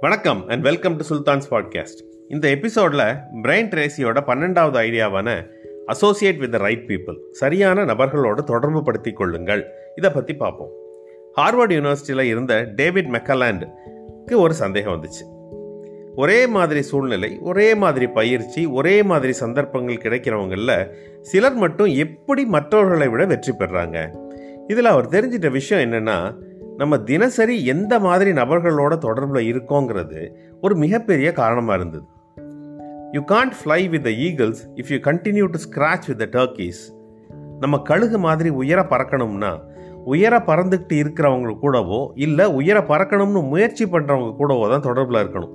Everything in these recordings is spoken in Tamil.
வணக்கம் and welcome to Sultan's podcast இந்த எபிசோடில் பிரைன் ட்ரேசியோட பன்னெண்டாவது ஐடியாவான associate with the right people சரியான நபர்களோடு தொடர்பு படுத்திக் கொள்ளுங்கள். இதை பற்றி பார்ப்போம். ஹார்வர்ட் யூனிவர்சிட்டியில் இருந்த டேவிட் மெக்கலாண்டுக்கு ஒரு சந்தேகம் வந்துச்சு. ஒரே மாதிரி சூழ்நிலை ஒரே மாதிரி பயிற்சி ஒரே மாதிரி சந்தர்ப்பங்கள் கிடைக்கிறவங்களில் சிலர் மட்டும் எப்படி மற்றவர்களை விட வெற்றி பெறாங்க? இதில் அவர் தெரிஞ்சிட்ட விஷயம் என்னென்னா நம்ம தினசரி எந்த மாதிரி நபர்களோட தொடர்பில் இருக்கோங்கிறது ஒரு மிகப்பெரிய காரணமாக இருந்தது. You can't fly with the eagles if you continue to scratch with the turkeys நம்ம கழுகு மாதிரி உயர பறக்கணும்னா உயர பறந்துக்கிட்டு இருக்கிறவங்க கூடவோ இல்லை உயர பறக்கணும்னு முயற்சி பண்ணுறவங்க கூடவோ தான் தொடர்பில் இருக்கணும்.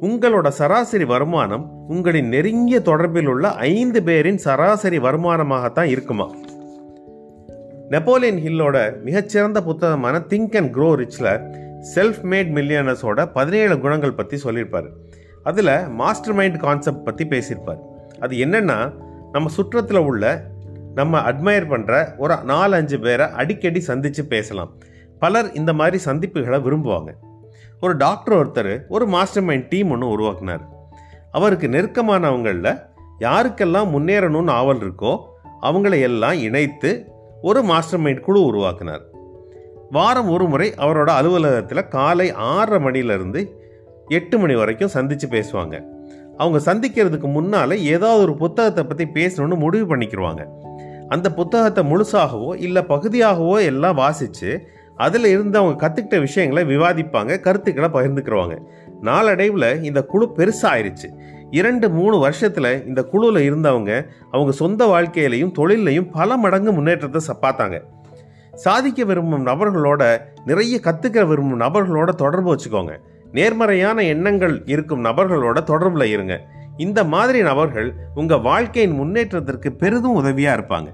உங்களோட சராசரி வருமானம் உங்களின் நெருங்கிய தொடர்பில் உள்ள ஐந்து பேரின் சராசரி வருமானமாகத்தான் இருக்குமா? நெப்போலியன் ஹில்லோட மிகச்சிறந்த புத்தகமான திங்க் அண்ட் க்ரோ ரிச்சில் செல்ஃப் மேட் மில்லியனர்ஸோட பதினேழு குணங்கள் பற்றி சொல்லியிருப்பார். அதில் மாஸ்டர் மைண்ட் கான்செப்ட் பற்றி பேசியிருப்பார். அது என்னென்னா நம்ம சுற்றத்தில் உள்ள நம்ம அட்மையர் பண்ணுற ஒரு நாலு அஞ்சு பேரை அடிக்கடி சந்தித்து பேசலாம். பலர் இந்த மாதிரி சந்திப்புகளை விரும்புவாங்க. ஒரு டாக்டர் ஒருத்தர் ஒரு மாஸ்டர் மைண்ட் டீம் ஒன்று உருவாக்குனார். அவருக்கு நெருக்கமானவங்களில் யாருக்கெல்லாம் முன்னேறணும்னு ஆவல் இருக்கோ அவங்கள எல்லாம் இணைத்து ஒரு மாஸ்டர் மைண்ட் குழு உருவாக்கினார். வாரம் ஒரு முறை அவரோட அலுவலகத்தில் காலை ஆறரை மணிலேருந்து எட்டு மணி வரைக்கும் சந்தித்து பேசுவாங்க. அவங்க சந்திக்கிறதுக்கு முன்னால் ஏதாவது ஒரு புத்தகத்தை பற்றி பேசணும்னு முடிவு பண்ணிக்கிடுவாங்க அந்த புத்தகத்தை முழுசாகவோ இல்லை பகுதியாகவோ எல்லாம் வாசித்து அதில் இருந்து அவங்க கற்றுக்கிட்ட விஷயங்களை விவாதிப்பாங்க கருத்துக்களை பகிர்ந்துக்கிறவாங்க நாளடைவில் இந்த குழு பெருசாயிருச்சு. இரண்டு மூணு வருஷத்தில் இந்த குழுவில் இருந்தவங்க அவங்க சொந்த வாழ்க்கையிலையும் தொழிலையும் பல மடங்கு முன்னேற்றத்தை பார்த்தாங்க. சாதிக்க விரும்பும் நபர்களோட நிறைய கற்றுக்க விரும்பும் நபர்களோட தொடர்பு வச்சுக்கோங்க. நேர்மறையான எண்ணங்கள் இருக்கும் நபர்களோட தொடர்பில் இருங்க. இந்த மாதிரி நபர்கள் உங்கள் வாழ்க்கையின் முன்னேற்றத்திற்கு பெரிதும் உதவியாக இருப்பாங்க.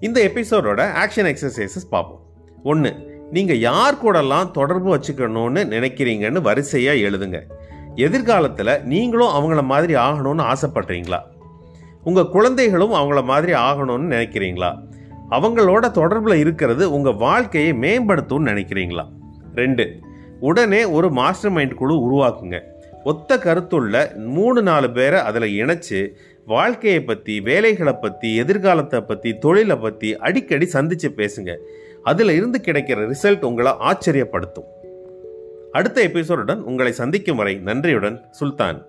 இந்த எபிசோடோட ஆக்ஷன் எக்ஸசைசஸ் பார்ப்போம். ஒன்று நீங்கள் யார் கூடலாம் தொடர்பு வச்சுக்கணும்னு நினைக்கிறீங்கன்னு வரிசையாக எழுதுங்க. எதிர்காலத்தில் நீங்களும் அவங்கள மாதிரி ஆகணும்னு ஆசைப்படுறீங்களா? உங்கள் குழந்தைகளும் அவங்கள மாதிரி ஆகணும்னு நினைக்கிறீங்களா? அவங்களோட தொடர்பில் இருக்கிறது உங்கள் வாழ்க்கையை மேம்படுத்தும்னு நினைக்கிறீங்களா? ரெண்டு உடனே ஒரு மாஸ்டர் மைண்ட் குழு உருவாக்குங்க. ஒத்த கருத்துள்ள மூணு நாலு பேரை அதில் இணைச்சு வாழ்க்கையை பற்றி வேலைகளை பற்றி எதிர்காலத்தை பற்றி தொழிலை பற்றி அடிக்கடி சந்தித்து பேசுங்க. அதில் இருந்து கிடைக்கிற ரிசல்ட் உங்களை ஆச்சரியப்படுத்தும். அடுத்த எபிசோடுடன் உங்களை சந்திக்கும் வரை நன்றியுடன் சுல்தான்.